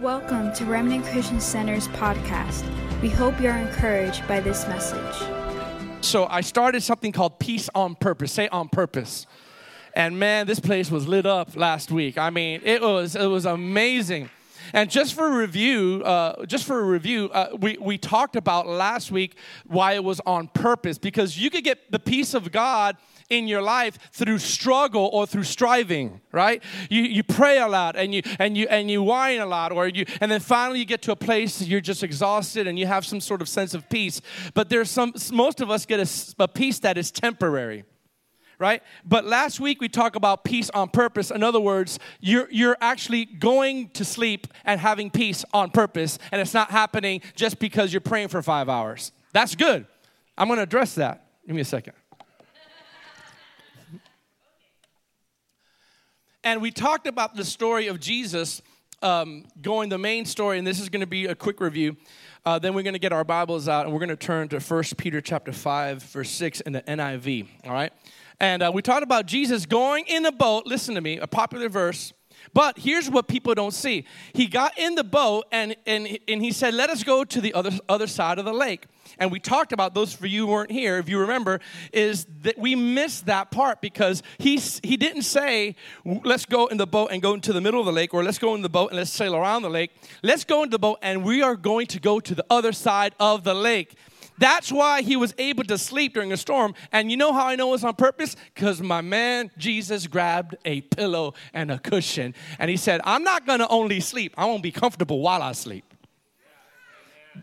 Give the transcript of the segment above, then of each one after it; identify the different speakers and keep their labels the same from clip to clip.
Speaker 1: Welcome to Remnant Christian Center's podcast. We hope you're encouraged by this message.
Speaker 2: So I started something called Peace on Purpose. Say on purpose. And man, this place was lit up last week. I mean, it was it was amazing. And just for review, uh, just for a review, uh, we, we talked about last week why it was on purpose because you could get the peace of God in your life through struggle or through striving, right? You, you pray a lot and you and you and you whine a lot, or you and then finally you get to a place you're just exhausted and you have some sort of sense of peace. But there's some most of us get a, a peace that is temporary right? But last week we talked about peace on purpose. In other words, you're, you're actually going to sleep and having peace on purpose, and it's not happening just because you're praying for five hours. That's good. I'm to address that. Give me a second. And we talked about the story of Jesus um, going the main story, and this is going to be a quick review. Uh, then we're going to get our Bibles out, and we're going to turn to 1 Peter chapter 5, verse 6 in the NIV, all right? And uh, we talked about Jesus going in a boat. Listen to me, a popular verse. But here's what people don't see. He got in the boat and, and, and he said, Let us go to the other, other side of the lake. And we talked about those for you weren't here, if you remember, is that we missed that part because he, he didn't say, Let's go in the boat and go into the middle of the lake, or let's go in the boat and let's sail around the lake. Let's go into the boat and we are going to go to the other side of the lake. That's why he was able to sleep during a storm. And you know how I know it's on purpose? Because my man Jesus grabbed a pillow and a cushion and he said, I'm not going to only sleep, I won't be comfortable while I sleep.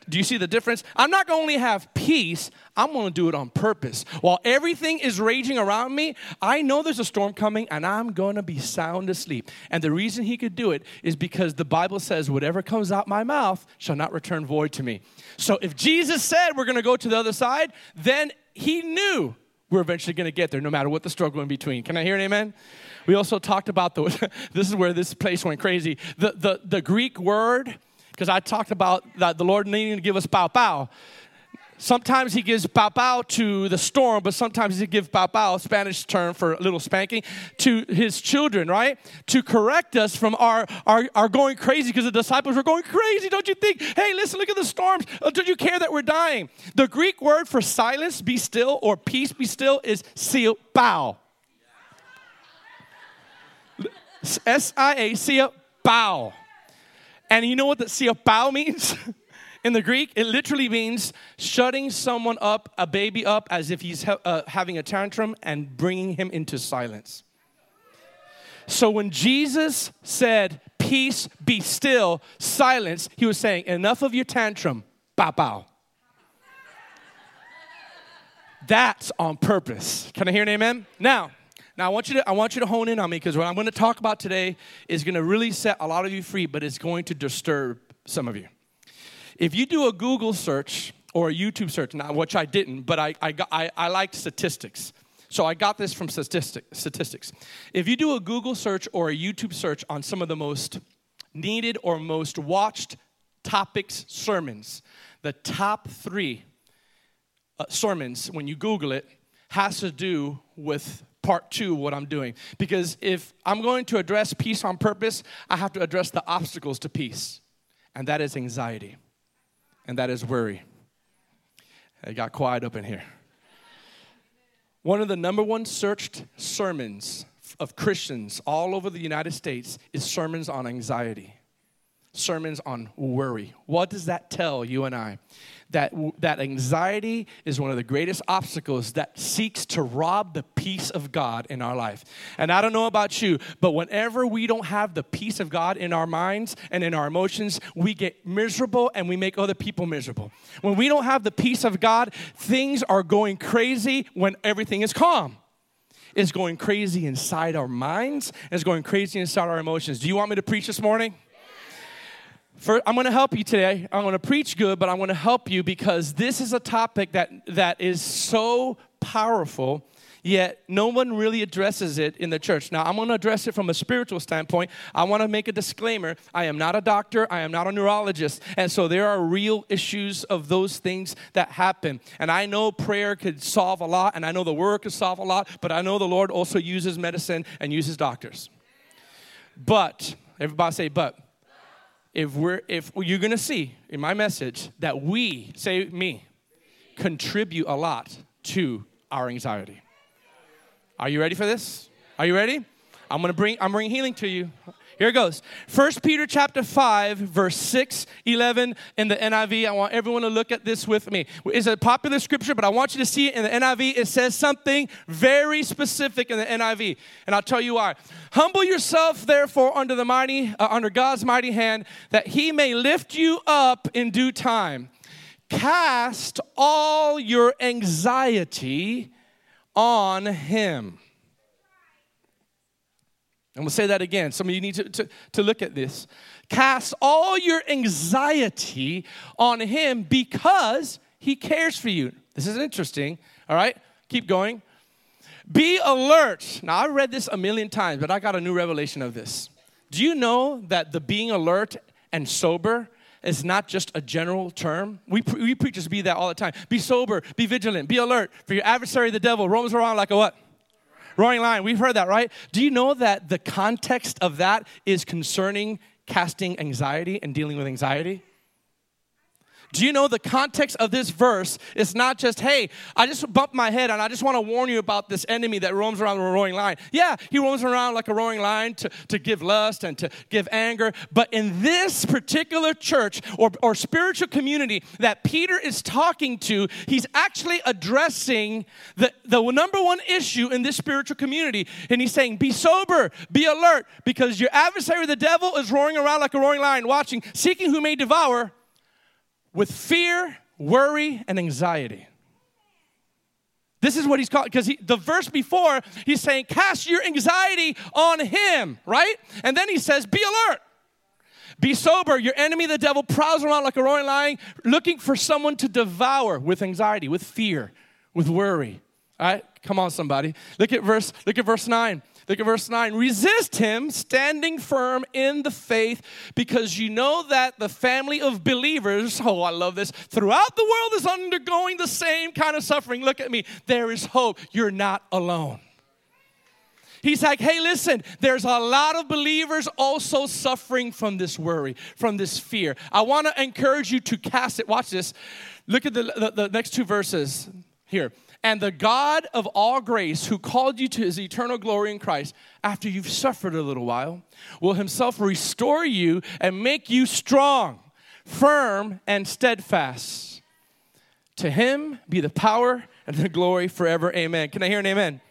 Speaker 2: Do you see the difference? I'm not going to only have peace, I'm going to do it on purpose. While everything is raging around me, I know there's a storm coming and I'm going to be sound asleep. And the reason he could do it is because the Bible says, whatever comes out my mouth shall not return void to me. So if Jesus said we're going to go to the other side, then he knew we're eventually going to get there no matter what the struggle in between. Can I hear an amen? We also talked about the, this is where this place went crazy. The, the, the Greek word because I talked about that the Lord needing to give us bow bow. Sometimes he gives bow bow to the storm, but sometimes he gives bow bow, Spanish term for a little spanking, to his children, right? To correct us from our, our, our going crazy because the disciples were going crazy. Don't you think? Hey, listen, look at the storms. Uh, don't you care that we're dying? The Greek word for silence, be still, or peace, be still, is seal bow. S I A, see a bow. And you know what the siapao means? in the Greek, it literally means shutting someone up, a baby up, as if he's ha- uh, having a tantrum and bringing him into silence. So when Jesus said, Peace, be still, silence, he was saying, Enough of your tantrum, bow bow. That's on purpose. Can I hear an amen? Now, now I want you to I want you to hone in on me because what I'm going to talk about today is going to really set a lot of you free, but it's going to disturb some of you. If you do a Google search or a YouTube search, now which I didn't, but I I, got, I, I liked statistics. So I got this from statistic, statistics. If you do a Google search or a YouTube search on some of the most needed or most watched topics sermons, the top three uh, sermons when you Google it has to do with part two what I'm doing. Because if I'm going to address peace on purpose, I have to address the obstacles to peace, and that is anxiety, and that is worry. It got quiet up in here. One of the number one searched sermons of Christians all over the United States is sermons on anxiety, sermons on worry. What does that tell you and I? That, that anxiety is one of the greatest obstacles that seeks to rob the peace of God in our life. And I don't know about you, but whenever we don't have the peace of God in our minds and in our emotions, we get miserable and we make other people miserable. When we don't have the peace of God, things are going crazy when everything is calm. It's going crazy inside our minds, it's going crazy inside our emotions. Do you want me to preach this morning? I'm going to help you today. I'm going to preach good, but I'm going to help you because this is a topic that, that is so powerful, yet no one really addresses it in the church. Now, I'm going to address it from a spiritual standpoint. I want to make a disclaimer I am not a doctor, I am not a neurologist. And so there are real issues of those things that happen. And I know prayer could solve a lot, and I know the word could solve a lot, but I know the Lord also uses medicine and uses doctors. But, everybody say, but if we're if you're gonna see in my message that we say me contribute a lot to our anxiety. Are you ready for this? Are you ready? I'm gonna bring I'm bringing healing to you. Here it goes. 1 Peter chapter 5, verse 6, 11 in the NIV. I want everyone to look at this with me. It's a popular scripture, but I want you to see it in the NIV. It says something very specific in the NIV, and I'll tell you why. Humble yourself, therefore, under the mighty, uh, under God's mighty hand, that He may lift you up in due time. Cast all your anxiety on Him I'm gonna say that again. Some of you need to, to, to look at this. Cast all your anxiety on Him because He cares for you. This is interesting. All right, keep going. Be alert. Now, I've read this a million times, but I got a new revelation of this. Do you know that the being alert and sober is not just a general term. We, we preachers be that all the time. Be sober, be vigilant, be alert. For your adversary, the devil, roams around like a what? Roaring lion. We've heard that, right? Do you know that the context of that is concerning casting anxiety and dealing with anxiety? Do you know the context of this verse It's not just, hey, I just bumped my head and I just want to warn you about this enemy that roams around the roaring lion. Yeah, he roams around like a roaring lion to, to give lust and to give anger. But in this particular church or, or spiritual community that Peter is talking to, he's actually addressing the, the number one issue in this spiritual community. And he's saying, be sober, be alert, because your adversary, the devil, is roaring around like a roaring lion, watching, seeking who may devour with fear, worry, and anxiety. This is what he's called because he, the verse before he's saying, Cast your anxiety on him, right? And then he says, Be alert. Be sober. Your enemy, the devil, prowls around like a roaring lion, looking for someone to devour with anxiety, with fear, with worry. All right? Come on, somebody. Look at verse, look at verse 9. Look at verse 9. Resist him, standing firm in the faith, because you know that the family of believers, oh, I love this, throughout the world is undergoing the same kind of suffering. Look at me. There is hope. You're not alone. He's like, hey, listen, there's a lot of believers also suffering from this worry, from this fear. I want to encourage you to cast it. Watch this. Look at the, the, the next two verses here. And the God of all grace, who called you to his eternal glory in Christ, after you've suffered a little while, will himself restore you and make you strong, firm, and steadfast. To him be the power and the glory forever. Amen. Can I hear an amen?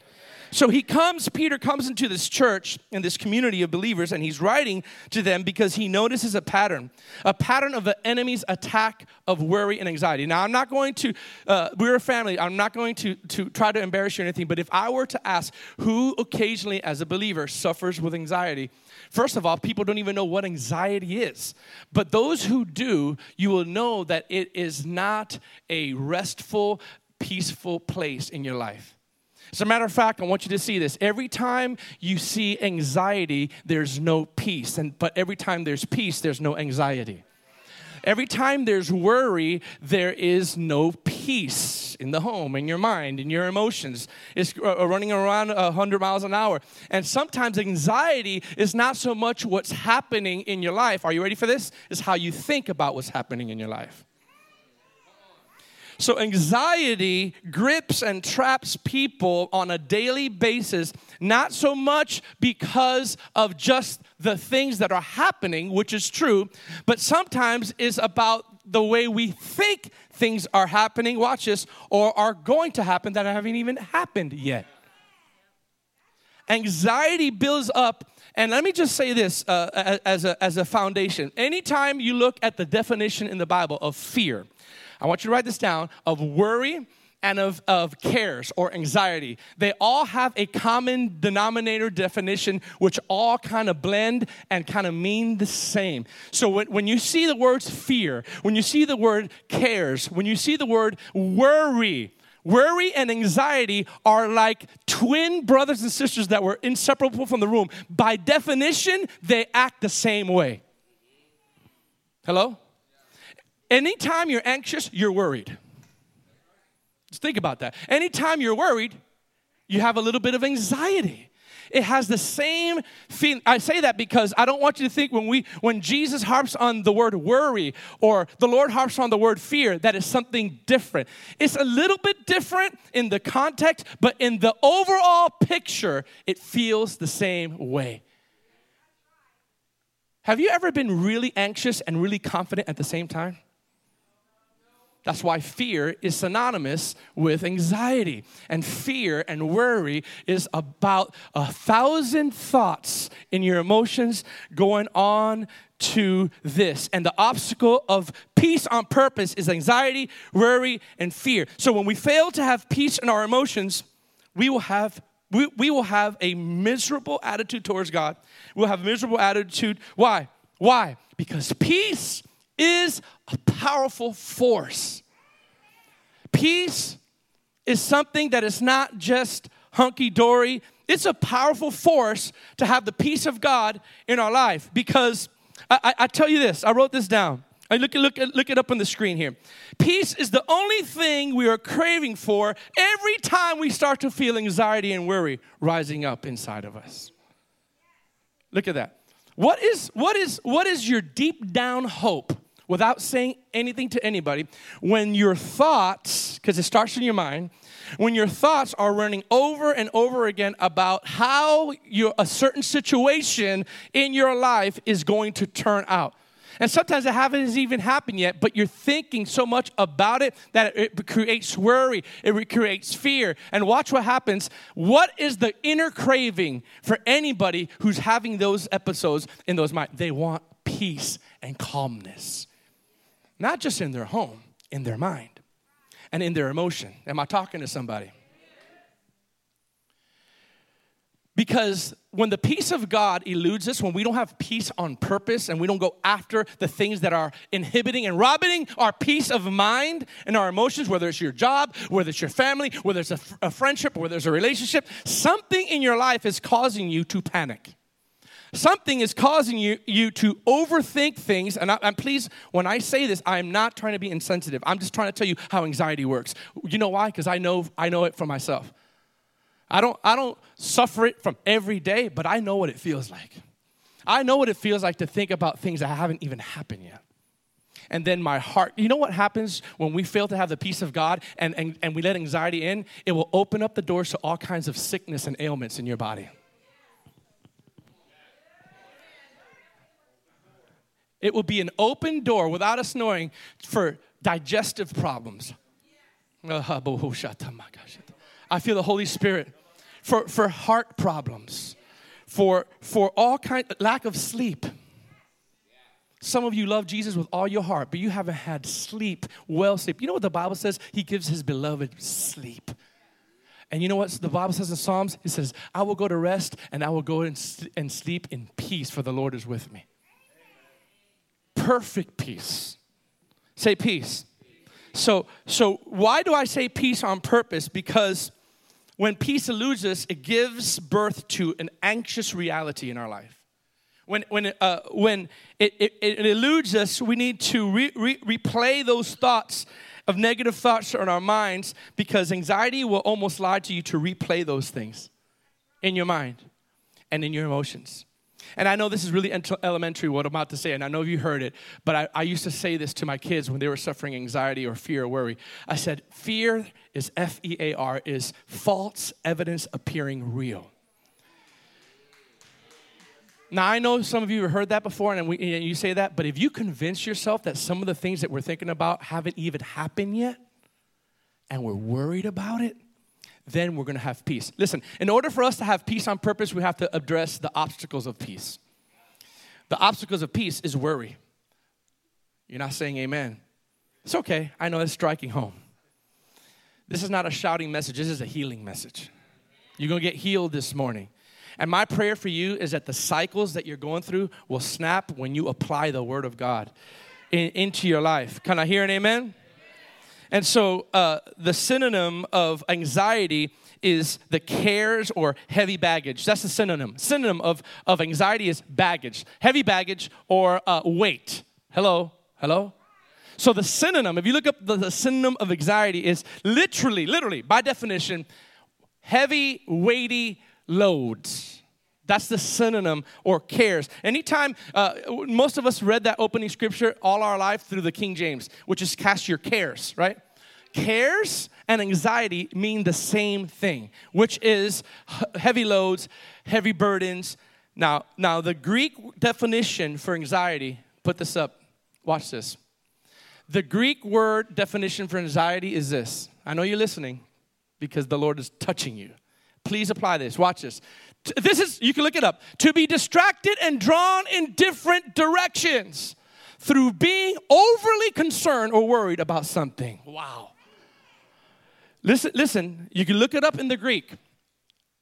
Speaker 2: So he comes, Peter comes into this church and this community of believers, and he's writing to them because he notices a pattern, a pattern of the enemy's attack of worry and anxiety. Now, I'm not going to, uh, we're a family, I'm not going to, to try to embarrass you or anything, but if I were to ask who occasionally, as a believer, suffers with anxiety, First of all, people don't even know what anxiety is. But those who do, you will know that it is not a restful, peaceful place in your life. As a matter of fact, I want you to see this. Every time you see anxiety, there's no peace. And but every time there's peace, there's no anxiety. Every time there's worry, there is no peace in the home, in your mind, in your emotions. It's uh, uh running around 100 miles an hour. And sometimes anxiety is not so much what's happening in your life. Are you ready for this? It's how you think about what's happening in your life. So, anxiety grips and traps people on a daily basis, not so much because of just the things that are happening, which is true, but sometimes is about the way we think things are happening, watch this, or are going to happen that haven't even happened yet. Anxiety builds up and let me just say this uh, as, a, as a foundation. Anytime you look at the definition in the Bible of fear, I want you to write this down of worry and of, of cares or anxiety. They all have a common denominator definition, which all kind of blend and kind of mean the same. So when, when you see the words fear, when you see the word cares, when you see the word worry, Worry and anxiety are like twin brothers and sisters that were inseparable from the room. By definition, they act the same way. Hello? Anytime you're anxious, you're worried. Just think about that. Anytime you're worried, you have a little bit of anxiety. it has the same feeling. I say that because I don't want you to think when we when Jesus harps on the word worry or the Lord harps on the word fear that is something different. It's a little bit different in the context, but in the overall picture, it feels the same way. Have you ever been really anxious and really confident at the same time? That's why fear is synonymous with anxiety. And fear and worry is about a thousand thoughts in your emotions going on to this. And the obstacle of peace on purpose is anxiety, worry, and fear. So when we fail to have peace in our emotions, we will have we, we will have a miserable attitude towards God. We'll have a miserable attitude. Why? Why? Because peace is a powerful force. Peace is something that is not just hunky dory, it's a powerful force to have the peace of God in our life. Because I, I, I tell you this, I wrote this down. I look, look, look it up on the screen here. Peace is the only thing we are craving for every time we start to feel anxiety and worry rising up inside of us. Look at that. What is, what is, what is your deep down hope without saying anything to anybody when your thoughts, because it starts in your mind, when your thoughts are running over and over again about how your, a certain situation in your life is going to turn out. And sometimes it hasn't even happened yet, but you're thinking so much about it that it creates worry, it creates fear. And watch what happens. What is the inner craving for anybody who's having those episodes in those minds? They want peace and calmness, not just in their home, in their mind and in their emotion. Am I talking to somebody? Because when the peace of God eludes us, when we don't have peace on purpose and we don't go after the things that are inhibiting and robbing our peace of mind and our emotions, whether it's your job, whether it's your family, whether it's a, a friendship, whether it's a relationship, something in your life is causing you to panic. Something is causing you, you to overthink things. And, I, and please, when I say this, I'm not trying to be insensitive. I'm just trying to tell you how anxiety works. You know why? Because I know, I know it for myself. I don't, I don't suffer it from every day, but I know what it feels like. I know what it feels like to think about things that haven't even happened yet. And then my heart, you know what happens when we fail to have the peace of God and, and, and we let anxiety in? It will open up the doors to all kinds of sickness and ailments in your body. It will be an open door without us knowing for digestive problems. Ah, I feel the Holy Spirit for, for heart problems, for, for all kind lack of sleep. Some of you love Jesus with all your heart, but you haven't had sleep, well sleep. You know what the Bible says? He gives his beloved sleep. And you know what the Bible says in Psalms? It says, I will go to rest and I will go and sleep in peace, for the Lord is with me. Perfect peace. Say peace. So, so why do I say peace on purpose? Because when peace eludes us, it gives birth to an anxious reality in our life. When, when, uh, when it, it, it, eludes us, we need to re, re, replay those thoughts of negative thoughts in our minds because anxiety will almost lie to you to replay those things in your mind and in your emotions. And I know this is really elementary what I'm about to say, and I know you heard it, but I, I, used to say this to my kids when they were suffering anxiety or fear or worry. I said, Fear is F E A R, is false evidence appearing real. Now, I know some of you have heard that before and, we, and you say that, but if you convince yourself that some of the things that we're thinking about haven't even happened yet, and we're worried about it, then we're going to have peace. Listen, in order for us to have peace on purpose, we have to address the obstacles of peace. The obstacles of peace is worry. You're not saying amen. It's okay. I know it's striking home. This is not a shouting message, this is a healing message. You're going to get healed this morning. And my prayer for you is that the cycles that you're going through will snap when you apply the Word of God in, into your life. Can I hear an amen? And so uh, the synonym of anxiety is the cares or heavy baggage. That's the synonym. Synonym of, of anxiety is baggage, heavy baggage or uh, weight. Hello? Hello? So the synonym, if you look up the, the synonym of anxiety, is literally, literally, by definition, heavy, weighty loads. That's the synonym or cares. Anytime, uh, most of us read that opening scripture all our life through the King James, which is cast your cares, right? Cares and anxiety mean the same thing, which is heavy loads, heavy burdens. Now, now the Greek definition for anxiety, put this up. Watch this. The Greek word definition for anxiety is this. I know you're listening because the Lord is touching you. Please apply this. Watch this. This is, you can look it up. To be distracted and drawn in different directions through being overly concerned or worried about something. Wow. Listen, listen, you can look it up in the Greek.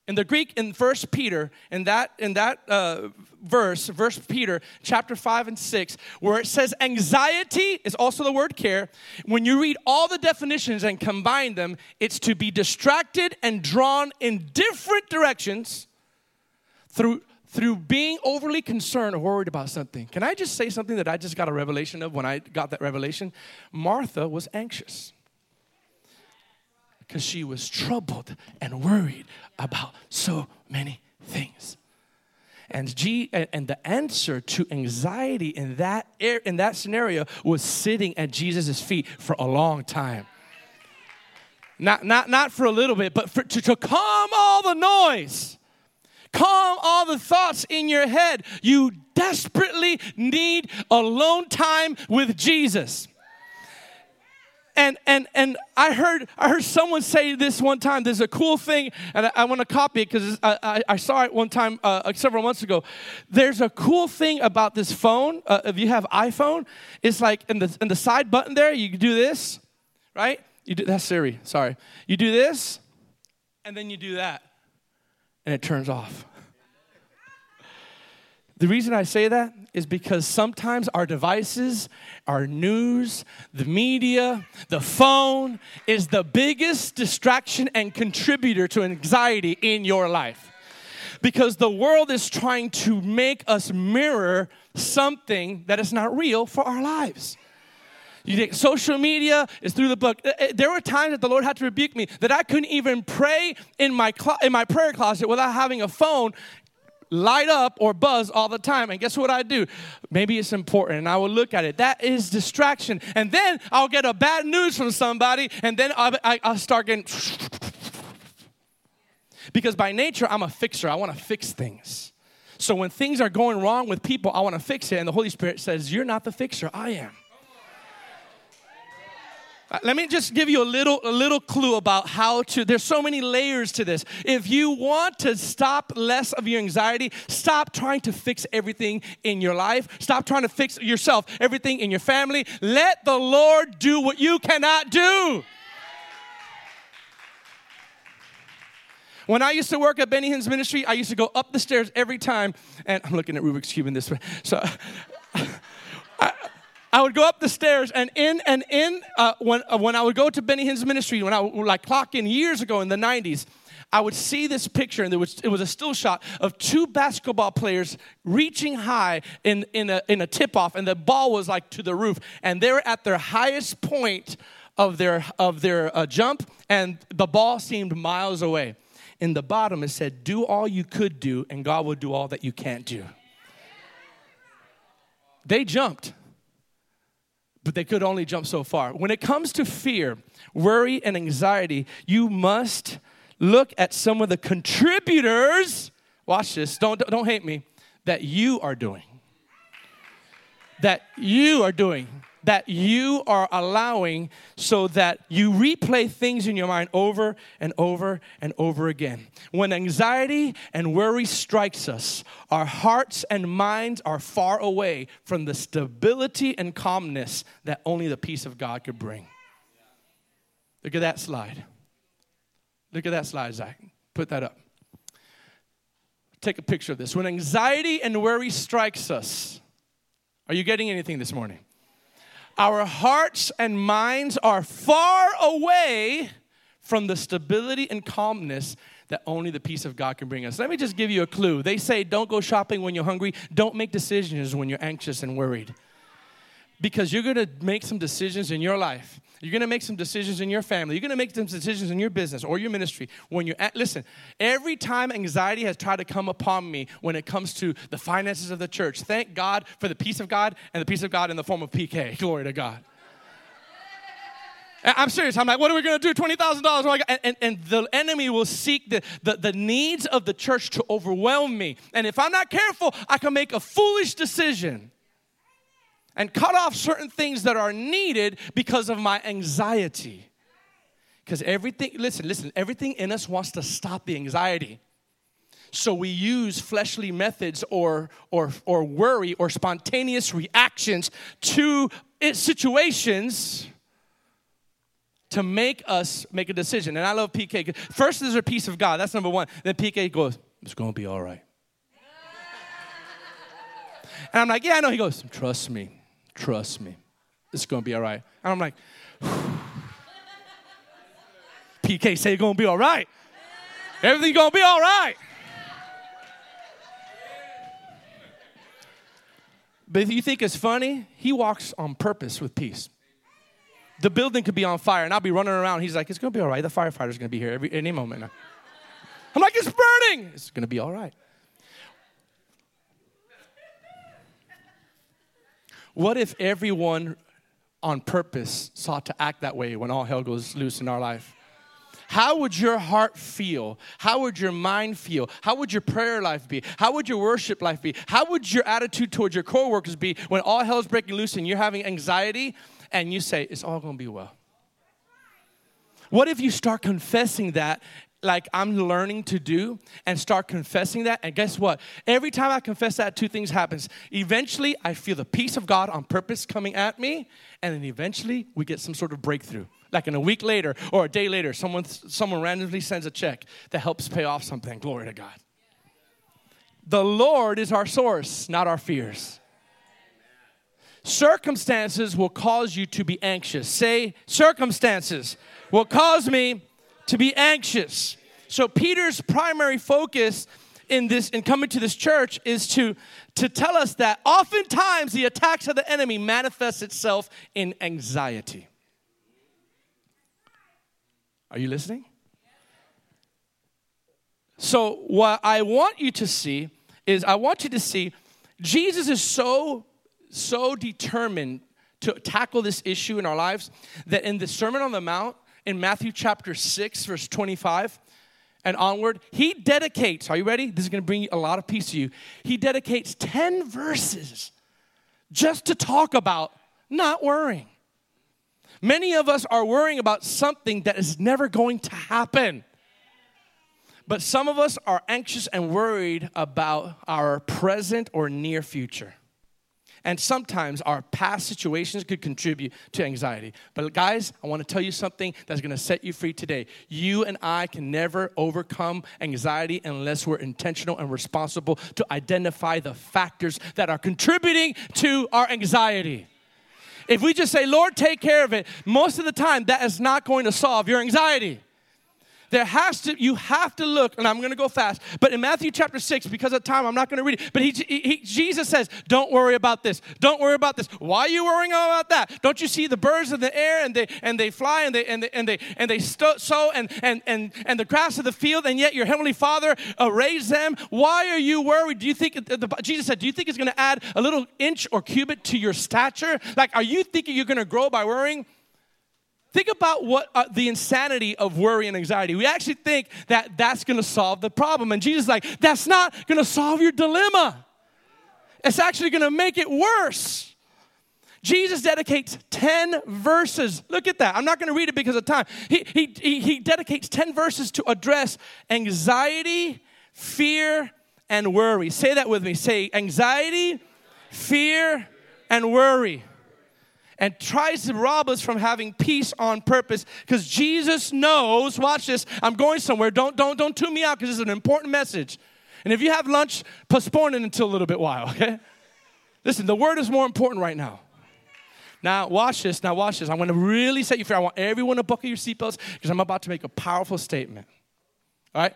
Speaker 2: In the Greek, in First Peter, in that in that uh, verse, First Peter, chapter five and six, where it says anxiety is also the word care. When you read all the definitions and combine them, it's to be distracted and drawn in different directions through through being overly concerned or worried about something. Can I just say something that I just got a revelation of when I got that revelation? Martha was anxious because she was troubled and worried about so many things. And, G, and the answer to anxiety in that, in that scenario was sitting at Jesus' feet for a long time. Not, not, not for a little bit, but for, to, to calm all the noise calm all the thoughts in your head. You desperately need alone time with Jesus. And and and I heard I heard someone say this one time. There's a cool thing, and I, I want to copy it because I, I, I, saw it one time uh, several months ago. There's a cool thing about this phone. Uh, if you have iPhone, it's like in the in the side button there. You do this, right? You do that's Siri. Sorry. You do this, and then you do that, and it turns off. The reason I say that is because sometimes our devices, our news, the media, the phone is the biggest distraction and contributor to anxiety in your life. Because the world is trying to make us mirror something that is not real for our lives. You think social media is through the book. Eh, eh, there were times that the Lord had to rebuke me that I couldn't even pray in my clo- in my prayer closet without having a phone light up or buzz all the time. And guess what I do? Maybe it's important and I will look at it. That is distraction. And then I'll get a bad news from somebody and then I'll, I'll start getting. Because by nature, I'm a fixer. I want to fix things. So when things are going wrong with people, I want to fix it. And the Holy Spirit says, You're not the fixer, I am. Uh, let me just give you a little a little clue about how to there's so many layers to this. If you want to stop less of your anxiety, stop trying to fix everything in your life. Stop trying to fix yourself, everything in your family. Let the Lord do what you cannot do. When I used to work at Benny Hinn's ministry, I used to go up the stairs every time, and I'm looking at Rubik's Cube in this way. So I, I would go up the stairs and in and in uh, when, uh, when I would go to Benny Hinn's ministry, when I like clock in years ago in the 90s, I would see this picture, and there was, it was a still shot of two basketball players reaching high in, in a, in a tip off, and the ball was like to the roof. And they were at their highest point of their, of their uh, jump, and the ball seemed miles away. In the bottom, it said, Do all you could do, and God will do all that you can't do. They jumped but they could only jump so far. When it comes to fear, worry, and anxiety, you must look at some of the contributors. Watch this, don't, don't hate me, that you are doing. That you are doing that you are allowing so that you replay things in your mind over and over and over again. When anxiety and worry strikes us, our hearts and minds are far away from the stability and calmness that only the peace of God could bring. Look at that slide. Look at that slide, Zach. Put that up. Take a picture of this. When anxiety and worry strikes us, are you getting anything this morning? Our hearts and minds are far away from the stability and calmness that only the peace of God can bring us. Let me just give you a clue. They say don't go shopping when you're hungry, don't make decisions when you're anxious and worried. Because you're going to make some decisions in your life. You're going to make some decisions in your family. You're going to make some decisions in your business or your ministry. When at, listen, every time anxiety has tried to come upon me when it comes to the finances of the church, thank God for the peace of God and the peace of God in the form of PK. Glory to God. I'm serious. I'm like, what are we going to do? $20,000. And, and, and the enemy will seek the, the, the needs of the church to overwhelm me. And if I'm not careful, I can make a foolish decision and cut off certain things that are needed because of my anxiety. Because everything, listen, listen, everything in us wants to stop the anxiety. So we use fleshly methods or, or, or worry or spontaneous reactions to situations to make us make a decision. And I love PK. First there's a peace of God. That's number one. Then PK goes, it's going to be all right. and I'm like, yeah, I know. He goes, trust me. Trust me. It's to be all right. And I'm like, PK say it's to be all right. Everything's to be all right. But if you think it's funny, he walks on purpose with peace. The building could be on fire, and I'll be running around. He's like, it's to be all right. The firefighter's to be here every, any moment now. I'm like, it's burning. It's to be all right. What if everyone on purpose sought to act that way when all hell goes loose in our life? How would your heart feel? How would your mind feel? How would your prayer life be? How would your worship life be? How would your attitude towards your coworkers be when all hell is breaking loose and you're having anxiety and you say, It's all gonna be well? What if you start confessing that like I'm learning to do and start confessing that. And guess what? Every time I confess that, two things happens. Eventually, I feel the peace of God on purpose coming at me, and then eventually we get some sort of breakthrough. Like in a week later or a day later, someone someone randomly sends a check that helps pay off something. Glory to God. The Lord is our source, not our fears. Circumstances will cause you to be anxious. Say, circumstances will cause me to be anxious. So Peter's primary focus in this in coming to this church is to to tell us that oftentimes the attacks of the enemy manifests itself in anxiety. Are you listening? So what I want you to see is I want you to see Jesus is so so determined to tackle this issue in our lives that in the Sermon on the Mount in Matthew chapter 6, verse 25 and onward, he dedicates, are you ready? This is going to bring a lot of peace to you. He dedicates 10 verses just to talk about not worrying. Many of us are worrying about something that is never going to happen. But some of us are anxious and worried about our present or near future. And sometimes our past situations could contribute to anxiety. But guys, I want to tell you something that's going to set you free today. You and I can never overcome anxiety unless we're intentional and responsible to identify the factors that are contributing to our anxiety. If we just say, Lord, take care of it, most of the time that is not going to solve your anxiety. There has to, you have to look, and I'm going to go fast, but in Matthew chapter 6, because of time, I'm not going to read it, but he, he, Jesus says, don't worry about this. Don't worry about this. Why are you worrying about that? Don't you see the birds of the air and they, and they fly and they, and they, and they, and they sow and, and, and, and the grass of the field, and yet your heavenly Father uh, raised them? Why are you worried? Do you think, uh, the, Jesus said, do you think it's going to add a little inch or cubit to your stature? Like, are you thinking you're going to grow by worrying? Think about what uh, the insanity of worry and anxiety. We actually think that that's going to solve the problem. And Jesus is like, that's not going to solve your dilemma. It's actually going to make it worse. Jesus dedicates 10 verses. Look at that. I'm not going to read it because of time. He, he, he, he dedicates 10 verses to address anxiety, fear, and worry. Say that with me. Say anxiety, fear, and worry and tries to rob us from having peace on purpose because Jesus knows, watch this, I'm going somewhere. Don't, don't, don't tune me out because it's an important message. And if you have lunch, postpone it until a little bit while, okay? Listen, the word is more important right now. Now, watch this. Now, watch this. I'm going to really set you free. I want everyone to buckle your seatbelts because I'm about to make a powerful statement. All right?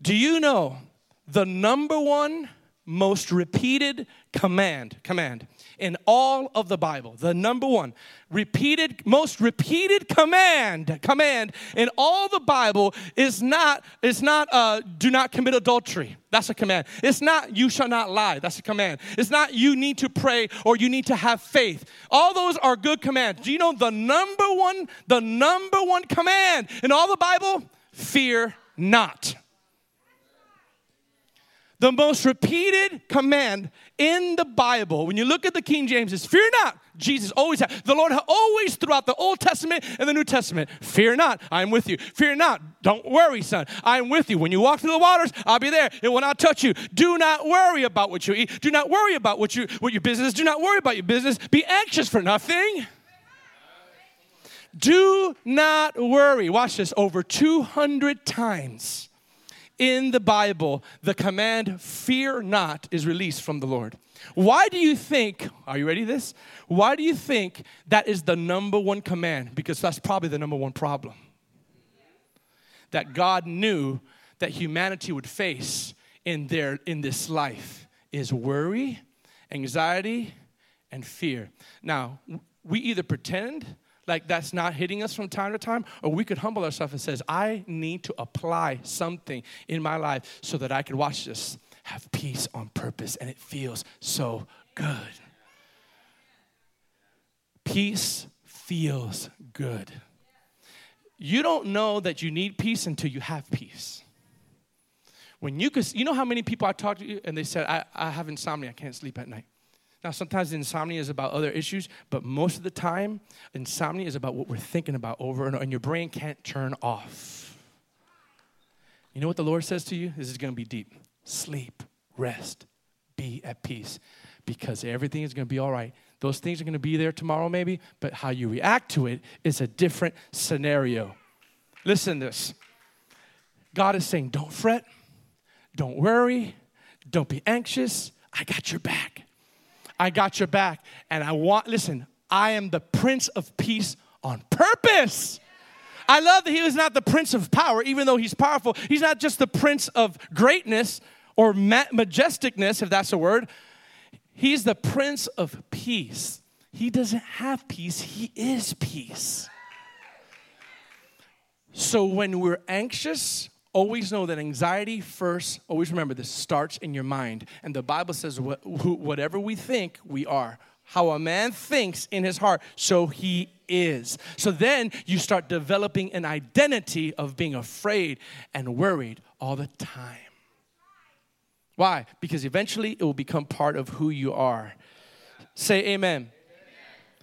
Speaker 2: Do you know the number one most repeated command, command in all of the Bible. The number one repeated, most repeated command, command in all the Bible is not, is not uh, do not commit adultery. That's a command. It's not you shall not lie. That's a command. It's not you need to pray or you need to have faith. All those are good commands. Do you know the number one, the number one command in all the Bible? Fear not. The most repeated command in the Bible, when you look at the King James, is fear not. Jesus always had. The Lord always throughout the Old Testament and the New Testament, fear not, I'm with you. Fear not, don't worry, son, I'm with you. When you walk through the waters, I'll be there. It will not touch you. Do not worry about what you eat. Do not worry about what you what your business. Do not worry about your business. Be anxious for nothing. Do not worry. Watch this over 200 times in the Bible, the command, fear not, is released from the Lord. Why do you think, are you ready this? Why do you think that is the number one command? Because that's probably the number one problem that God knew that humanity would face in their in this life is worry, anxiety, and fear. Now, we either pretend like that's not hitting us from time to time, or we could humble ourselves and says, I need to apply something in my life so that I can watch this, have peace on purpose, and it feels so good. Peace feels good. You don't know that you need peace until you have peace. When you could, you know how many people I talked to and they said, I, I have insomnia, I can't sleep at night. Now, sometimes insomnia is about other issues, but most of the time, insomnia is about what we're thinking about over and over, and your brain can't turn off. You know what the Lord says to you? This is going to be deep. Sleep, rest, be at peace, because everything is going to be all right. Those things are going to be there tomorrow, maybe, but how you react to it is a different scenario. Listen this God is saying, don't fret, don't worry, don't be anxious. I got your back. I got your back. And I want, listen, I am the Prince of Peace on purpose. I love that he was not the Prince of Power, even though he's powerful. He's not just the Prince of Greatness or majesticness, if that's a word. He's the Prince of Peace. He doesn't have peace, he is peace. So when we're anxious always know that anxiety first, always remember this, starts in your mind. And the Bible says, whatever we think, we are. How a man thinks in his heart, so he is. So then you start developing an identity of being afraid and worried all the time. Why? Because eventually it will become part of who you are. Say amen.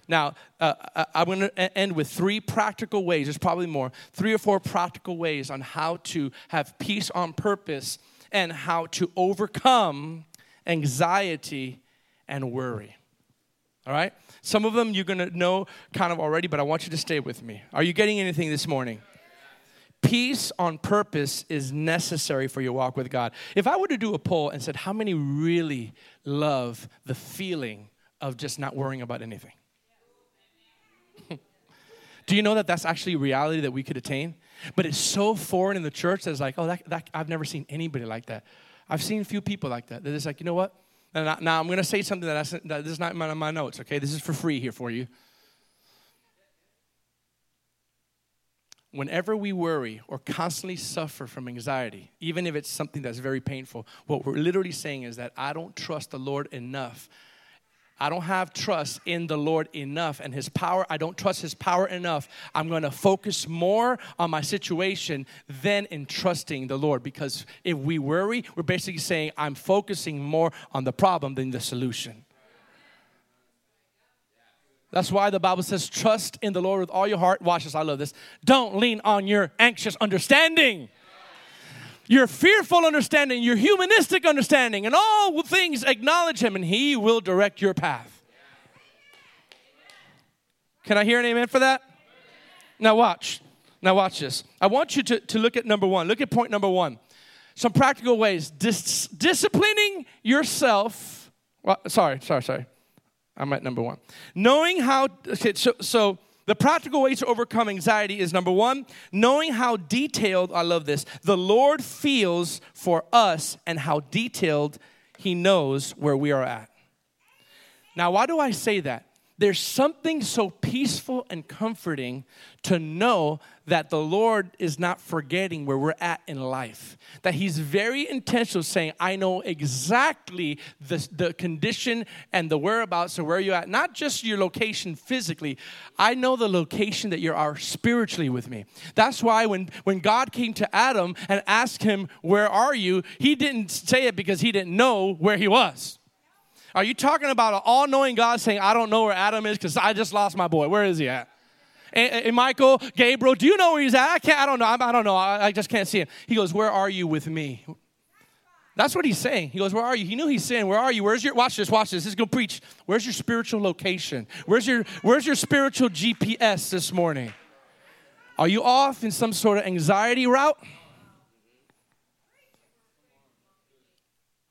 Speaker 2: Now, uh, uh I'm going to end with three practical ways, there's probably more, three or four practical ways on how to have peace on purpose and how to overcome anxiety and worry. All right? Some of them you're going to know kind of already, but I want you to stay with me. Are you getting anything this morning? Peace on purpose is necessary for your walk with God. If I were to do a poll and said, How many really love the feeling of just not worrying about anything? Do you know that that's actually a reality that we could attain? But it's so foreign in the church that it's like, oh, that, that, I've never seen anybody like that. I've seen a few people like that. That is like, you know what? Now, now I'm going to say something that, I, that this is not in my, my notes, okay? This is for free here for you. Whenever we worry or constantly suffer from anxiety, even if it's something that's very painful, what we're literally saying is that I don't trust the Lord enough I don't have trust in the Lord enough and His power. I don't trust His power enough. I'm going to focus more on my situation than in trusting the Lord. Because if we worry, we're basically saying, I'm focusing more on the problem than the solution. That's why the Bible says, trust in the Lord with all your heart. Watch this, I love this. Don't lean on your anxious understanding your fearful understanding, your humanistic understanding, and all things acknowledge Him, and He will direct your path. Can I hear an amen for that? Now, watch. Now, watch this. I want you to, to look at number one. Look at point number one. Some practical ways. Dis- disciplining yourself. Well, sorry, sorry, sorry. I'm at number one. Knowing how, okay, so, so the practical way to overcome anxiety is number one, knowing how detailed, I love this, the Lord feels for us and how detailed He knows where we are at. Now, why do I say that? There's something so peaceful and comforting to know that the Lord is not forgetting where we're at in life. That He's very intentional saying, I know exactly the, the condition and the whereabouts of where you're at. Not just your location physically, I know the location that you are spiritually with me. That's why when, when God came to Adam and asked him, Where are you? He didn't say it because he didn't know where he was. Are you talking about an all knowing God saying, I don't know where Adam is because I just lost my boy? Where is he at? And, and, Michael, Gabriel, do you know where he's at? I can't, I don't know. I, I don't know. I, I just can't see him. He goes, Where are you with me? That's what he's saying. He goes, Where are you? He knew he's saying, Where are you? Where's your watch this, watch this. This is gonna preach. Where's your spiritual location? Where's your where's your spiritual GPS this morning? Are you off in some sort of anxiety route?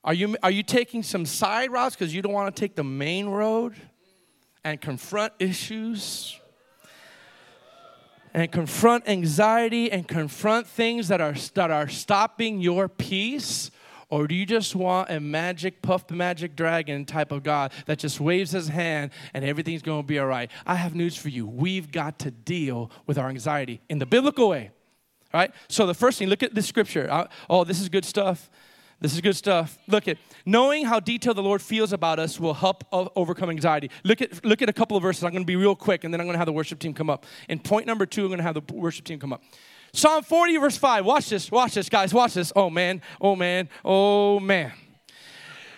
Speaker 2: Are you, are you taking some side routes because you don't want to take the main road and confront issues and confront anxiety and confront things that are, that are stopping your peace? Or do you just want a magic, puff magic dragon type of God that just waves his hand and everything's going to be all right? I have news for you. We've got to deal with our anxiety in the biblical way. All right? So the first thing, look at this scripture. Uh, oh, this is good stuff. This is good stuff. Look at knowing how detailed the Lord feels about us will help overcome anxiety. Look at look at a couple of verses. I'm going to be real quick, and then I'm going to have the worship team come up. In point number two, I'm going to have the worship team come up. Psalm 40, verse 5. Watch this, watch this, guys, watch this. Oh man, oh man, oh man.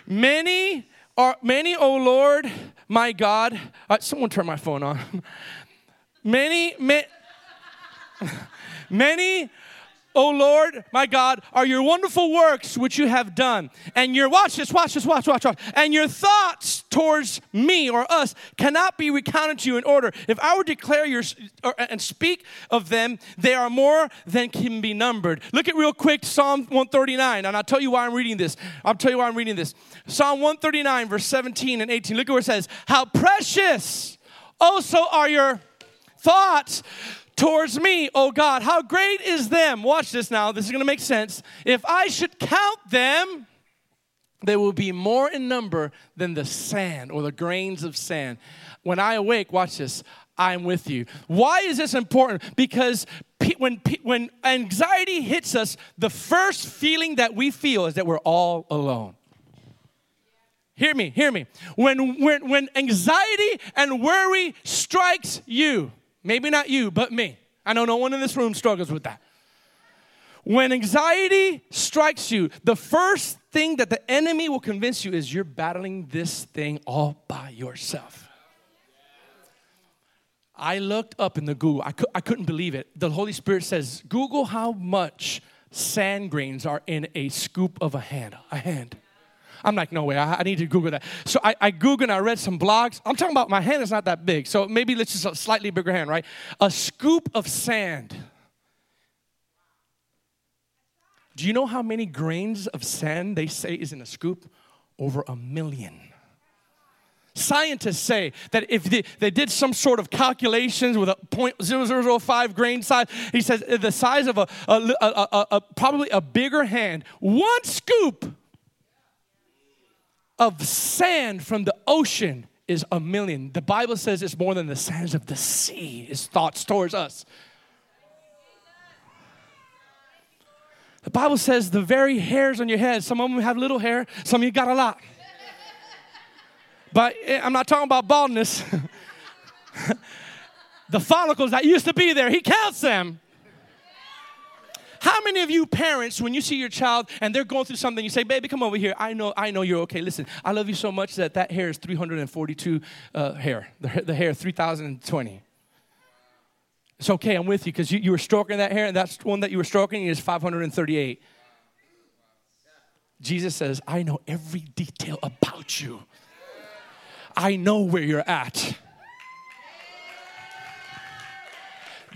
Speaker 2: Many are many, oh Lord, my God. Uh, someone turn my phone on. many, many, many O Lord, my God, are your wonderful works which you have done. And your, watch this, watch this, watch, watch, watch. And your thoughts towards me or us cannot be recounted to you in order. If I were to declare your, or, and speak of them, they are more than can be numbered. Look at real quick Psalm 139, and I'll tell you why I'm reading this. I'll tell you why I'm reading this. Psalm 139, verse 17 and 18. Look at where it says, How precious also are your thoughts towards me, O God. How great is them? Watch this now. This is going to make sense. If I should count them, they will be more in number than the sand or the grains of sand. When I awake, watch this. I'm with you. Why is this important? Because when, when anxiety hits us, the first feeling that we feel is that we're all alone. Hear me, hear me. When, when, when anxiety and worry strikes you, Maybe not you, but me. I know no one in this room struggles with that. When anxiety strikes you, the first thing that the enemy will convince you is you're battling this thing all by yourself. I looked up in the Google, I, I couldn't believe it. The Holy Spirit says, Google how much sand grains are in a scoop of a hand. A hand. I'm like, no way, I, I need to Google that. So I, I Googled and I read some blogs. I'm talking about my hand is not that big, so maybe let's just a slightly bigger hand, right? A scoop of sand. Do you know how many grains of sand they say is in a scoop? Over a million. Scientists say that if they, they did some sort of calculations with a 0.0005 grain size, he says eh, the size of a, a, a, a probably a bigger hand, one scoop of sand from the ocean is a million. The Bible says it's more than the sands of the sea, his thoughts towards us. The Bible says the very hairs on your head, some of them have little hair, some of you got a lot. But eh, I'm not talking about baldness. the follicles that used to be there, he counts them. How many of you parents, when you see your child and they're going through something, you say, "Baby, come over here. I know, I know you're okay. Listen, I love you so much that that hair is 342 uh, hair. The, the hair 3,020. It's okay. I'm with you because you, you were stroking that hair, and that's one that you were stroking is 538. Jesus says, "I know every detail about you. I know where you're at."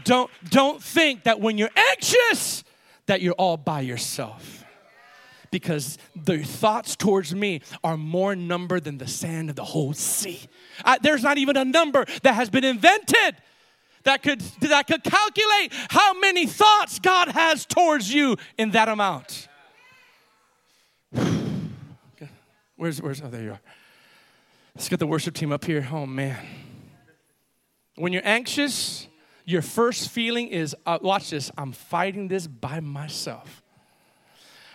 Speaker 2: Don't, don't think that when you're anxious, that you're all by yourself. Because the thoughts towards me are more number than the sand of the whole sea. I, there's not even a number that has been invented that could, that could calculate how many thoughts God has towards you in that amount. Where's, where's, oh, there you are. Let's get the worship team up here. Oh, man. When you're anxious, your first feeling is, uh, watch this, I'm fighting this by myself.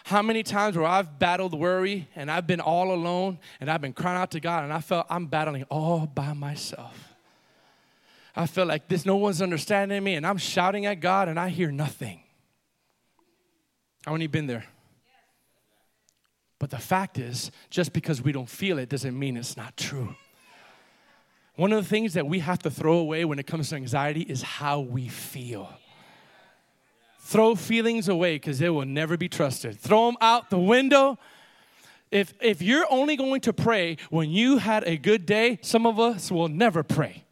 Speaker 2: How many times where I've battled worry and I've been all alone and I've been crying out to God and I felt I'm battling all by myself. I feel like this, no one's understanding me and I'm shouting at God and I hear nothing. How many been there? But the fact is, just because we don't feel it doesn't mean it's not true. One of the things that we have to throw away when it comes to anxiety is how we feel. Throw feelings away because they will never be trusted. Throw them out the window. If, if you're only going to pray when you had a good day, some of us will never pray.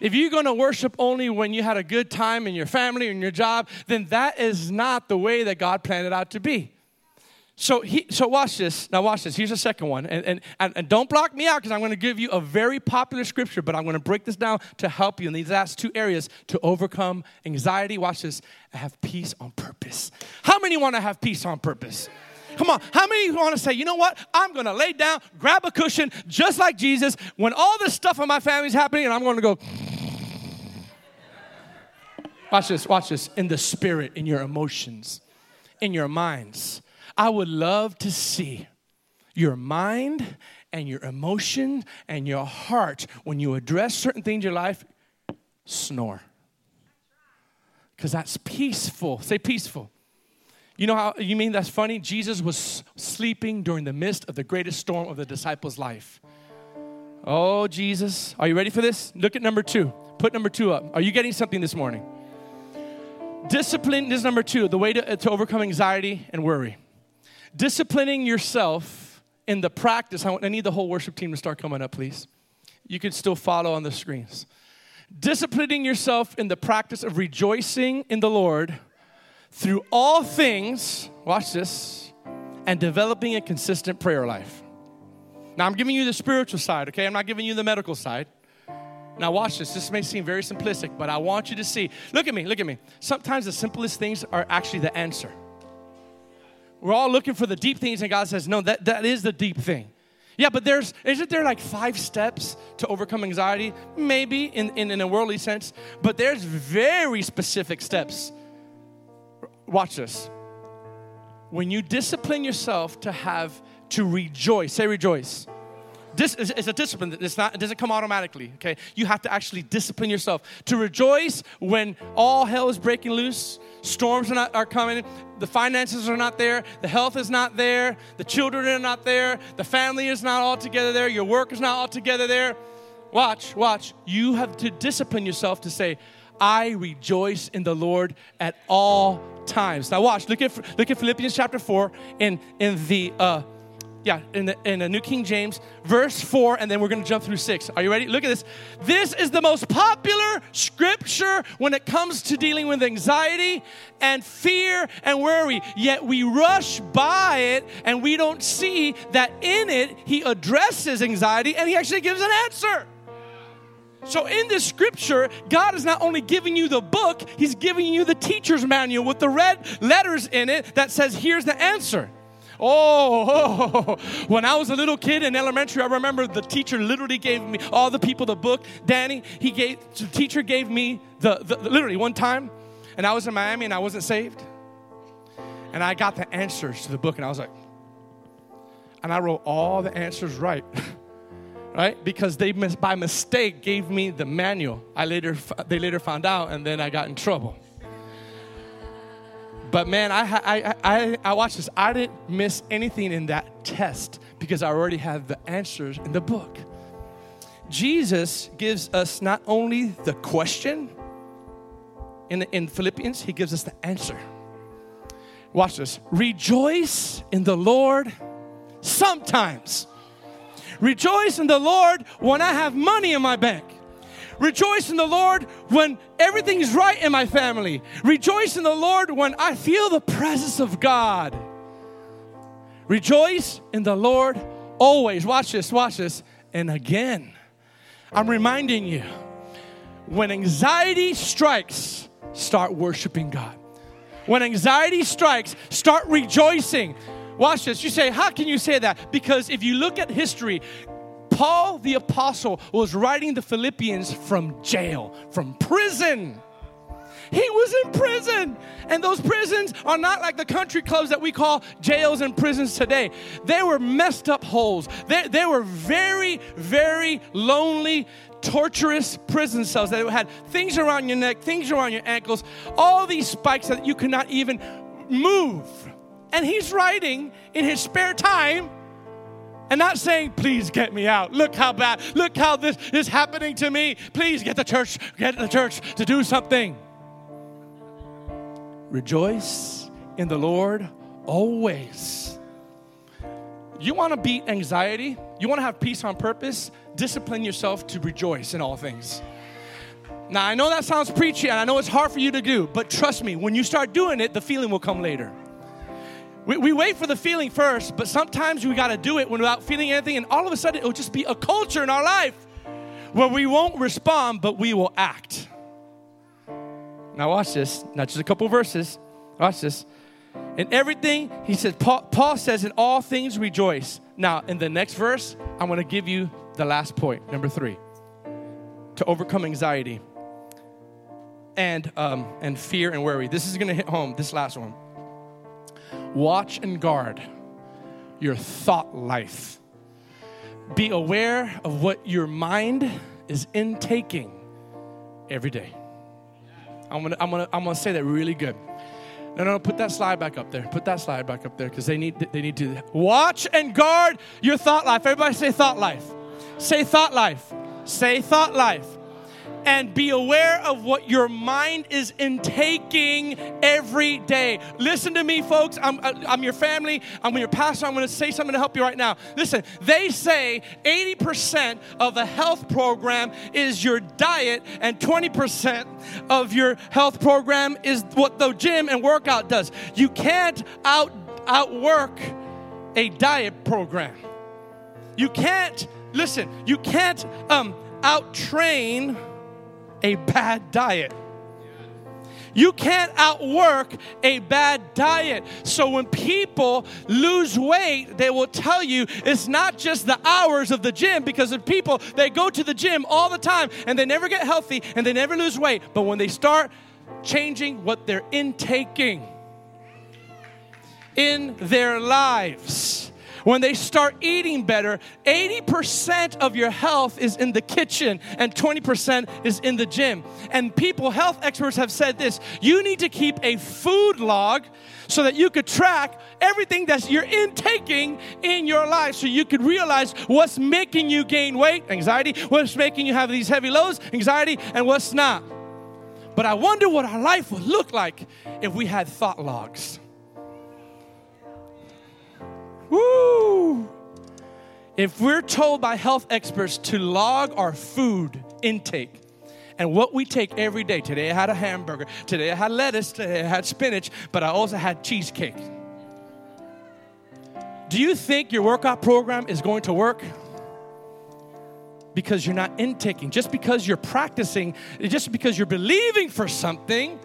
Speaker 2: If you're going to worship only when you had a good time in your family in your job, then that is not the way that God planned it out to be. So, he, so watch this. Now, watch this. Here's the second one. And, and, and, don't block me out because I'm going to give you a very popular scripture, but I'm going to break this down to help you in these last two areas to overcome anxiety. Watch this. Have peace on purpose. How many want to have peace on purpose? Come on, how many want to say, you know what? I'm going to lay down, grab a cushion, just like Jesus, when all this stuff in my family's happening, and I'm going to go. Watch this, watch this. In the spirit, in your emotions, in your minds. I would love to see your mind and your emotion and your heart when you address certain things in your life snore. Because that's peaceful. Say peaceful. You know how you mean that's funny? Jesus was sleeping during the midst of the greatest storm of the disciples' life. Oh, Jesus. Are you ready for this? Look at number two. Put number two up. Are you getting something this morning? Discipline is number two the way to, to overcome anxiety and worry disciplining yourself in the practice. I want, I need the whole worship team to start coming up, please. You can still follow on the screens. Disciplining yourself in the practice of rejoicing in the Lord through all things, watch this, and developing a consistent prayer life. Now, I'm giving you the spiritual side, okay? I'm not giving you the medical side. Now, watch this. This may seem very simplistic, but I want you to see. Look at me, look at me. Sometimes the simplest things are actually the answer. We're all looking for the deep things, and God says, No, that, that is the deep thing. Yeah, but there's isn't there like five steps to overcome anxiety? Maybe in, in, in a worldly sense, but there's very specific steps. Watch this. When you discipline yourself to have to rejoice, say rejoice. This is, a discipline. It's not, it doesn't come automatically, okay? You have to actually discipline yourself to rejoice when all hell is breaking loose, storms are, not, are coming, the finances are not there, the health is not there, the children are not there, the family is not all together there, your work is not all together there. Watch, watch. You have to discipline yourself to say, I rejoice in the Lord at all times. Now watch, look at look at Philippians chapter 4 in in the uh yeah, in the, in the New King James, verse 4, and then we're gonna jump through 6. Are you ready? Look at this. This is the most popular scripture when it comes to dealing with anxiety and fear and worry. Yet we rush by it and we don't see that in it, he addresses anxiety and he actually gives an answer. So, in this scripture, God is not only giving you the book, He's giving you the teacher's manual with the red letters in it that says, Here's the answer. Oh, oh, when I was a little kid in elementary, I remember the teacher literally gave me all the people the book. Danny, he gave the teacher gave me the, the literally one time, and I was in Miami and I wasn't saved, and I got the answers to the book, and I was like, and I wrote all the answers right. right? Because they by mistake gave me the manual. I later they later found out, and then I got in trouble. But man, I, I, I, I watched this. I didn't miss anything in that test because I already had the answers in the book. Jesus gives us not only the question in, in Philippians, he gives us the answer. Watch this. Rejoice in the Lord sometimes. Rejoice in the Lord when I have money in my bank. Rejoice in the Lord when everything is right in my family. Rejoice in the Lord when I feel the presence of God. Rejoice in the Lord always. Watch this, watch this. And again, I'm reminding you when anxiety strikes, start worshiping God. When anxiety strikes, start rejoicing. Watch this. You say, how can you say that? Because if you look at history, Paul the apostle was writing the Philippians from jail, from prison. He was in prison. And those prisons are not like the country clubs that we call jails and prisons today. They were messed up holes. They, they were very, very lonely, torturous prison cells that had things around your neck, things around your ankles, all these spikes that you could not even move. And he's writing in his spare time and not saying, please get me out. Look how bad, look how this is happening to me. Please get the church, get the church to do something. Rejoice in the Lord always. You want to beat anxiety? You want to have peace on purpose? Discipline yourself to rejoice in all things. Now, I know that sounds preachy and I know it's hard for you to do, but trust me, when you start doing it, the feeling will come later. We, we wait for the feeling first, but sometimes we got to do it without feeling anything, and all of a sudden it'll just be a culture in our life where we won't respond, but we will act. Now, watch this. Not just a couple verses. Watch this. In everything, he says, Paul, Paul says, in all things rejoice. Now, in the next verse, I'm going to give you the last point, number three, to overcome anxiety and um, and fear and worry. This is going to hit home. This last one. Watch and guard your thought life. Be aware of what your mind is intaking every day. I'm gonna, I'm gonna, I'm gonna say that really good. No, no, put that slide back up there. Put that slide back up there because they need, they need to watch and guard your thought life. Everybody say thought life. Say thought life. Say thought life and be aware of what your mind is intaking every day. Listen to me, folks. I'm, I'm your family. I'm your pastor. I'm going to say something to help you right now. Listen, they say 80% of a health program is your diet, and 20% of your health program is what the gym and workout does. You can't out outwork a diet program. You can't listen. You can't um, out train a bad diet. You can't outwork a bad diet. So when people lose weight, they will tell you it's not just the hours of the gym because of people, they go to the gym all the time and they never get healthy and they never lose weight. But when they start changing what they're intaking in their lives, when they start eating better, 80% of your health is in the kitchen and 20% is in the gym. And people, health experts have said this you need to keep a food log so that you could track everything that you're intaking in your life so you could realize what's making you gain weight, anxiety, what's making you have these heavy lows, anxiety, and what's not. But I wonder what our life would look like if we had thought logs. Woo! If we're told by health experts to log our food intake and what we take every day, today I had a hamburger, today I had lettuce, today I had spinach, but I also had cheesecake. Do you think your workout program is going to work? Because you're not intaking. Just because you're practicing, just because you're believing for something,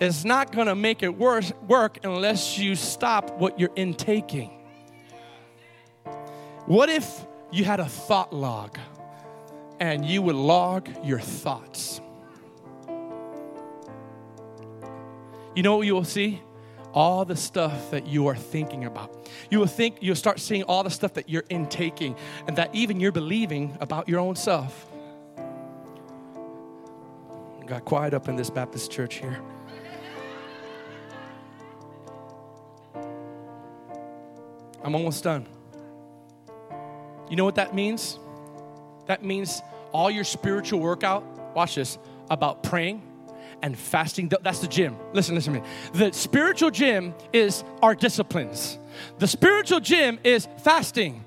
Speaker 2: is not going to make it worse, work unless you stop what you're intaking. What if you had a thought log and you would log your thoughts? You know what you will see? All the stuff that you are thinking about. You will think, you'll start seeing all the stuff that you're intaking and that even you're believing about your own self. Got quiet up in this Baptist church here. I'm almost done. You know what that means? That means all your spiritual workout, watch this, about praying and fasting. That's the gym. Listen, listen to me. The spiritual gym is our disciplines. The spiritual gym is fasting,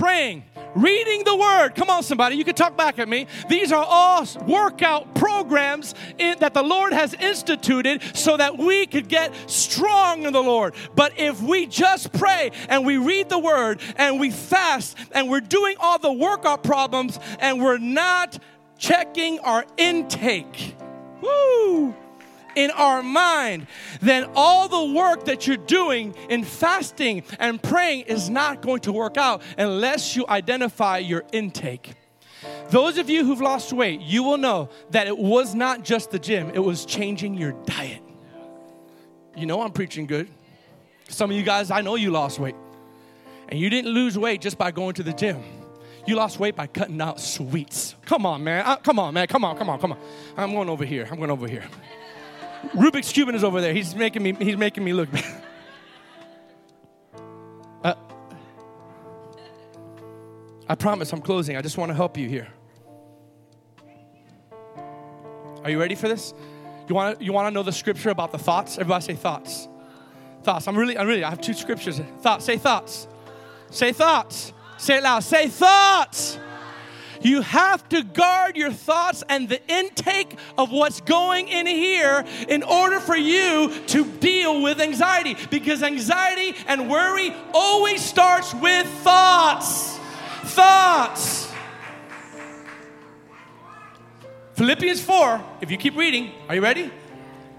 Speaker 2: praying, reading the word. Come on, somebody, you can talk back at me. These are all workout programs in, that the Lord has instituted so that we could get strong in the Lord. But if we just pray and we read the word and we fast and we're doing all the workout problems and we're not checking our intake, woo! In our mind, then all the work that you're doing in fasting and praying is not going to work out unless you identify your intake. Those of you who've lost weight, you will know that it was not just the gym, it was changing your diet. You know I'm preaching good. Some of you guys, I know you lost weight. And you didn't lose weight just by going to the gym. You lost weight by cutting out sweets. Come on, man. Come on, man. Come on, come on, come on. I'm going over here. I'm going over here. Rubik's Cuban is over there. He's making me, he's making me look bad. Uh, I promise I'm closing. I just want to help you here. Are you ready for this? You want to you want to know the scripture about the thoughts? Everybody say thoughts. Thoughts. I'm really I'm really I have two scriptures. Thoughts. Say thoughts. Say thoughts. Say it loud. Say thoughts. You have to guard your thoughts and the intake of what's going in here in order for you to deal with anxiety. Because anxiety and worry always starts with thoughts. Thoughts. Philippians 4, if you keep reading, are you ready?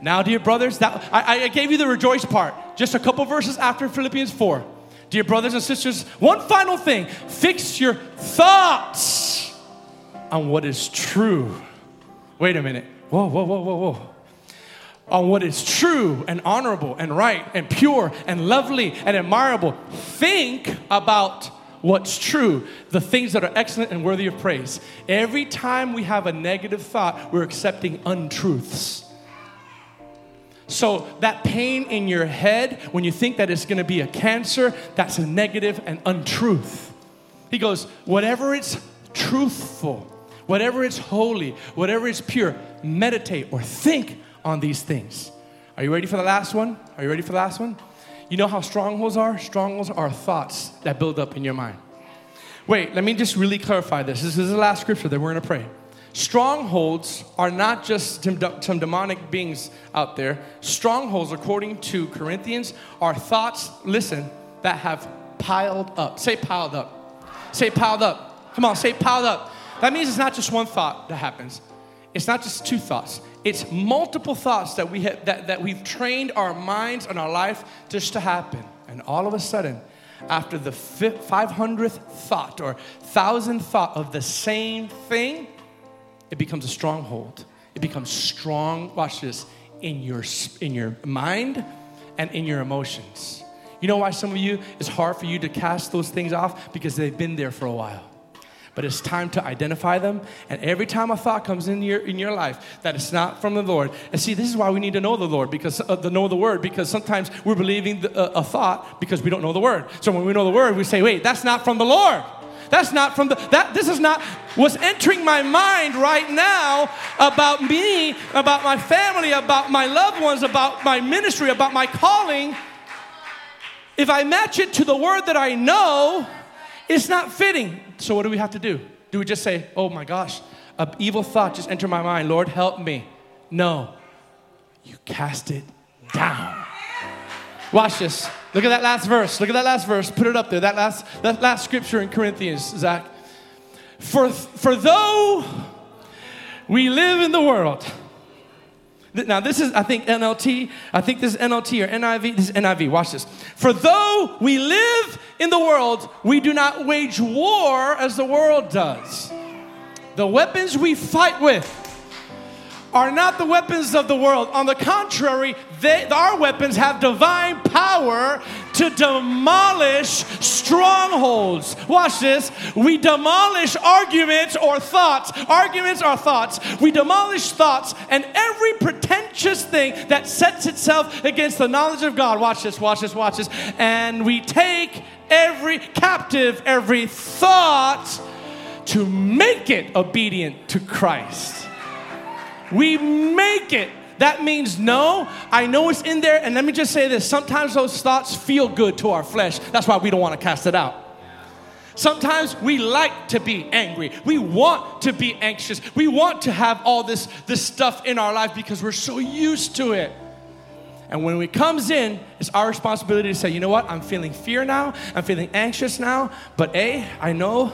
Speaker 2: Now, dear brothers, that I, I gave you the rejoice part, just a couple verses after Philippians 4. Dear brothers and sisters, one final thing fix your thoughts on what is true. Wait a minute. Whoa, whoa, whoa, whoa, whoa. On what is true and honorable and right and pure and lovely and admirable. Think about what's true, the things that are excellent and worthy of praise. Every time we have a negative thought, we're accepting untruths. So, that pain in your head, when you think that it's gonna be a cancer, that's a negative and untruth. He goes, whatever it's truthful, whatever it's holy, whatever is pure, meditate or think on these things. Are you ready for the last one? Are you ready for the last one? You know how strongholds are? Strongholds are thoughts that build up in your mind. Wait, let me just really clarify this. This is the last scripture that we're gonna pray. Strongholds are not just some demonic beings out there. Strongholds, according to Corinthians, are thoughts, listen, that have piled up. Say piled up. Say piled up. Come on, say piled up. That means it's not just one thought that happens. It's not just two thoughts. It's multiple thoughts that, we have, that, that we've trained our minds and our life just to happen. And all of a sudden, after the 500th thought or thousandth thought of the same thing, it becomes a stronghold. It becomes strong, watch this, in your, in your mind and in your emotions. You know why some of you, it's hard for you to cast those things off? Because they've been there for a while but it's time to identify them. And every time a thought comes in your in your life that it's not from the Lord, and see, this is why we need to know the Lord because uh, to know the Word because sometimes we're believing the, uh, a thought because we don't know the Word. So when we know the Word, we say, "Wait, that's not from the Lord." That's not from the that this is not what's entering my mind right now about me, about my family, about my loved ones, about my ministry, about my calling. If I match it to the word that I know, it's not fitting. So, what do we have to do? Do we just say, oh my gosh, an evil thought just entered my mind, Lord, help me? No. You cast it down. Watch this. Look at that last verse. Look at that last verse. Put it up there. That last, that last scripture in Corinthians, Zach. For, for though we live in the world, now, this is, I think, NLT. I think this is NLT or NIV. This is NIV. Watch this. For though we live in the world, we do not wage war as the world does. The weapons we fight with are not the weapons of the world. On the contrary, they, our weapons have divine power to demolish strongholds. Watch this. We demolish arguments or thoughts. Arguments are thoughts. We demolish thoughts and every pretentious thing that sets itself against the knowledge of God. Watch this, watch this, watch this. And we take every captive, every thought to make it obedient to Christ. We make it. That means no, I know it's in there. And let me just say this sometimes those thoughts feel good to our flesh. That's why we don't want to cast it out. Sometimes we like to be angry. We want to be anxious. We want to have all this, this stuff in our life because we're so used to it. And when it comes in, it's our responsibility to say, you know what? I'm feeling fear now. I'm feeling anxious now. But A, I know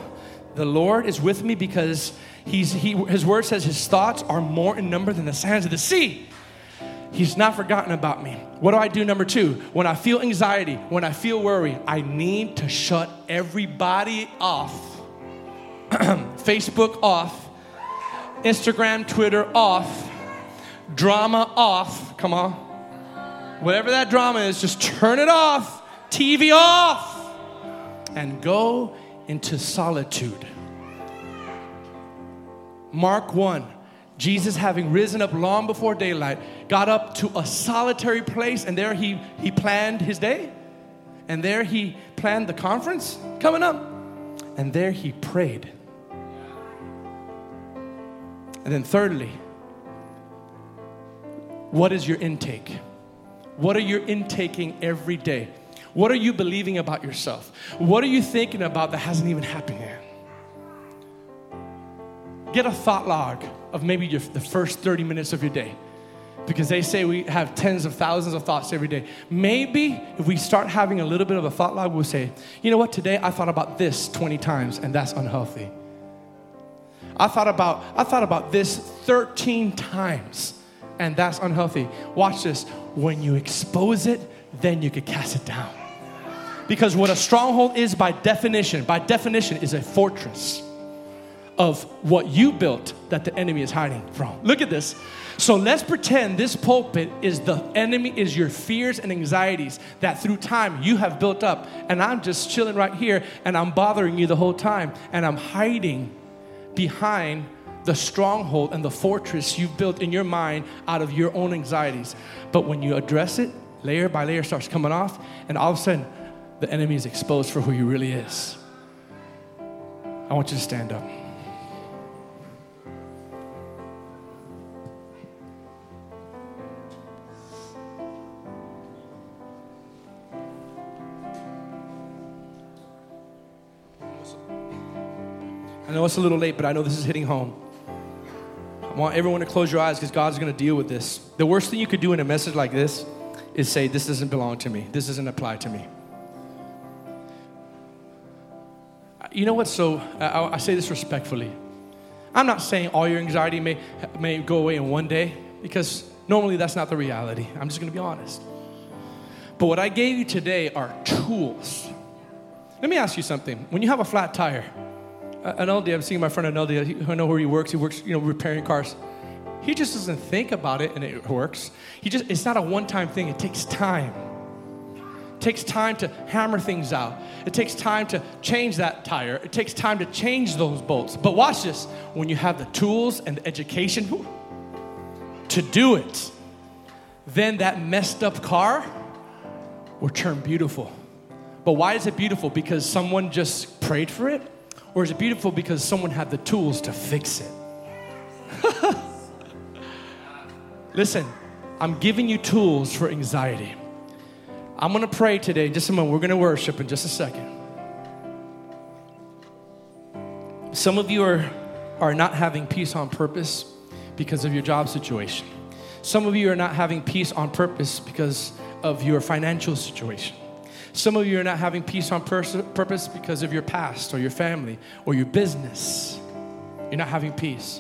Speaker 2: the Lord is with me because he's, he, his word says his thoughts are more in number than the sands of the sea. He's not forgotten about me. What do I do? Number two, when I feel anxiety, when I feel worry, I need to shut everybody off. Facebook off, Instagram, Twitter off, drama off. Come on. Whatever that drama is, just turn it off, TV off, and go into solitude. Mark 1 Jesus, having risen up long before daylight, got up to a solitary place, and there he, he planned his day. And there he planned the conference coming up. And there he prayed. And then, thirdly, what is your intake? What are you intaking every day? What are you believing about yourself? What are you thinking about that hasn't even happened yet? Get a thought log of maybe your, the first 30 minutes of your day because they say we have tens of thousands of thoughts every day. Maybe if we start having a little bit of a thought log, we'll say, you know what, today I thought about this 20 times and that's unhealthy. I thought about I thought about this 13 times and that's unhealthy. Watch this. When you expose it, then you can cast it down. Because what a stronghold is by definition, by definition is a fortress of what you built that the enemy is hiding from. Look at this. So let's pretend this pulpit is the enemy, is your fears and anxieties that through time you have built up. And I'm just chilling right here and I'm bothering you the whole time. And I'm hiding behind the stronghold and the fortress you've built in your mind out of your own anxieties. But when you address it, layer by layer starts coming off, and all of a sudden, the enemy is exposed for who he really is. I want you to stand up. Know it's a little late, but I know this is hitting home. I want everyone to close your eyes because God's going to deal with this. The worst thing you could do in a message like this is say, This doesn't belong to me. This doesn't apply to me. You know what? So I, I say this respectfully. I'm not saying all your anxiety may, may go away in one day because normally that's not the reality. I'm just going to be honest. But what I gave you today are tools. Let me ask you something. When you have a flat tire, Aneldi, I'm seeing my friend Aneldi, I know where he works. He works, you know, repairing cars. He just doesn't think about it and it works. He just, it's not a one-time thing. It takes time. It takes time to hammer things out. It takes time to change that tire. It takes time to change those bolts. But watch this. When you have the tools and the education to do it, then that messed up car will turn beautiful. But why is it beautiful? Because someone just prayed for it? Or is it beautiful because someone had the tools to fix it? Listen, I'm giving you tools for anxiety. I'm gonna pray today, just a moment. We're gonna worship in just a second. Some of you are, are not having peace on purpose because of your job situation. Some of you are not having peace on purpose because of your financial situation. Some of you are not having peace on pers- purpose because of your past or your family or your business. You're not having peace.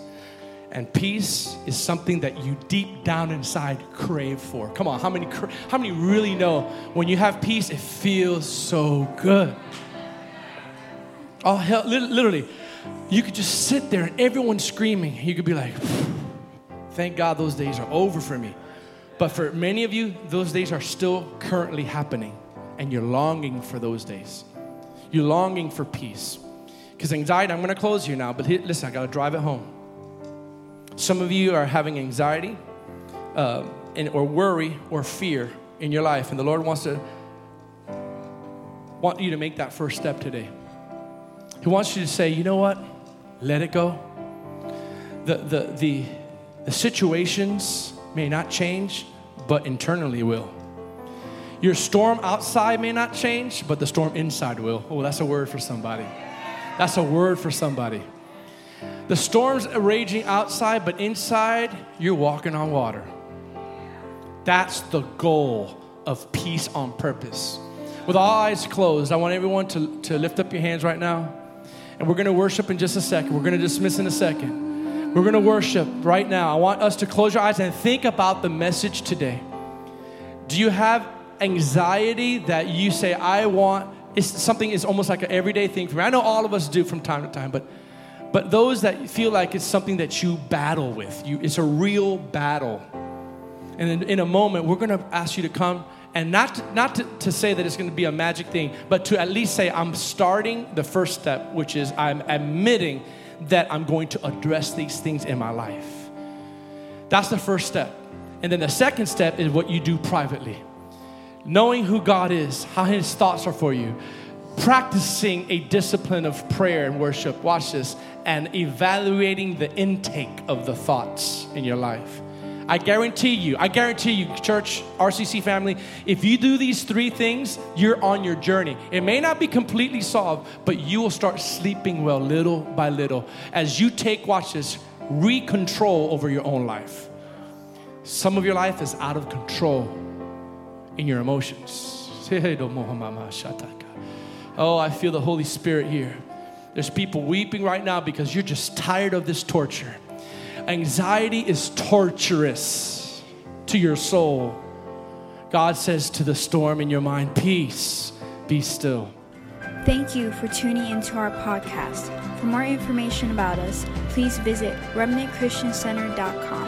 Speaker 2: And peace is something that you deep down inside crave for. Come on, how many how many really know when you have peace it feels so good? Oh hell, literally, you could just sit there and everyone's screaming. You could be like, "Thank God those days are over for me." But for many of you, those days are still currently happening and you're longing for those days. You're longing for peace. Because anxiety, I'm going to close here now, but listen, I got to drive it home. Some of you are having anxiety uh, and, or worry or fear in your life, and the Lord wants to want you to make that first step today. He wants you to say, you know what? Let it go. The, the, the, the situations may not change, but internally will. Your storm outside may not change, but the storm inside will. Oh, that's a word for somebody. That's a word for somebody. The storm's raging outside, but inside, you're walking on water. That's the goal of peace on purpose. With all eyes closed, I want everyone to, to lift up your hands right now. And we're going to worship in just a second. We're going to dismiss in a second. We're going to worship right now. I want us to close your eyes and think about the message today. Do you have anxiety that you say, I want, it's something is almost like an everyday thing for me? I know all of us do from time to time, but but those that feel like it's something that you battle with, you, it's a real battle. And in, in a moment, we're going to ask you to come and not to, not to, to say that it's going to be a magic thing, but to at least say, I'm starting the first step, which is I'm admitting that I'm going to address these things in my life. That's the first step. And then the second step is what you do privately. Knowing who God is, how His thoughts are for you, practicing a discipline of prayer and worship, watch this, and evaluating the intake of the thoughts in your life. I guarantee you, I guarantee you, church, RCC family, if you do these three things, you're on your journey. It may not be completely solved, but you will start sleeping well little by little as you take, watch this, re-control over your own life. Some of your life is out of control in your emotions. Oh, I feel the Holy Spirit here. There's people weeping right now because you're just tired of this torture. Anxiety is torturous to your soul. God says to the storm in your mind, Peace, be still.
Speaker 1: Thank you for tuning into our podcast. For more information about us, please visit remnantchristiancenter.com.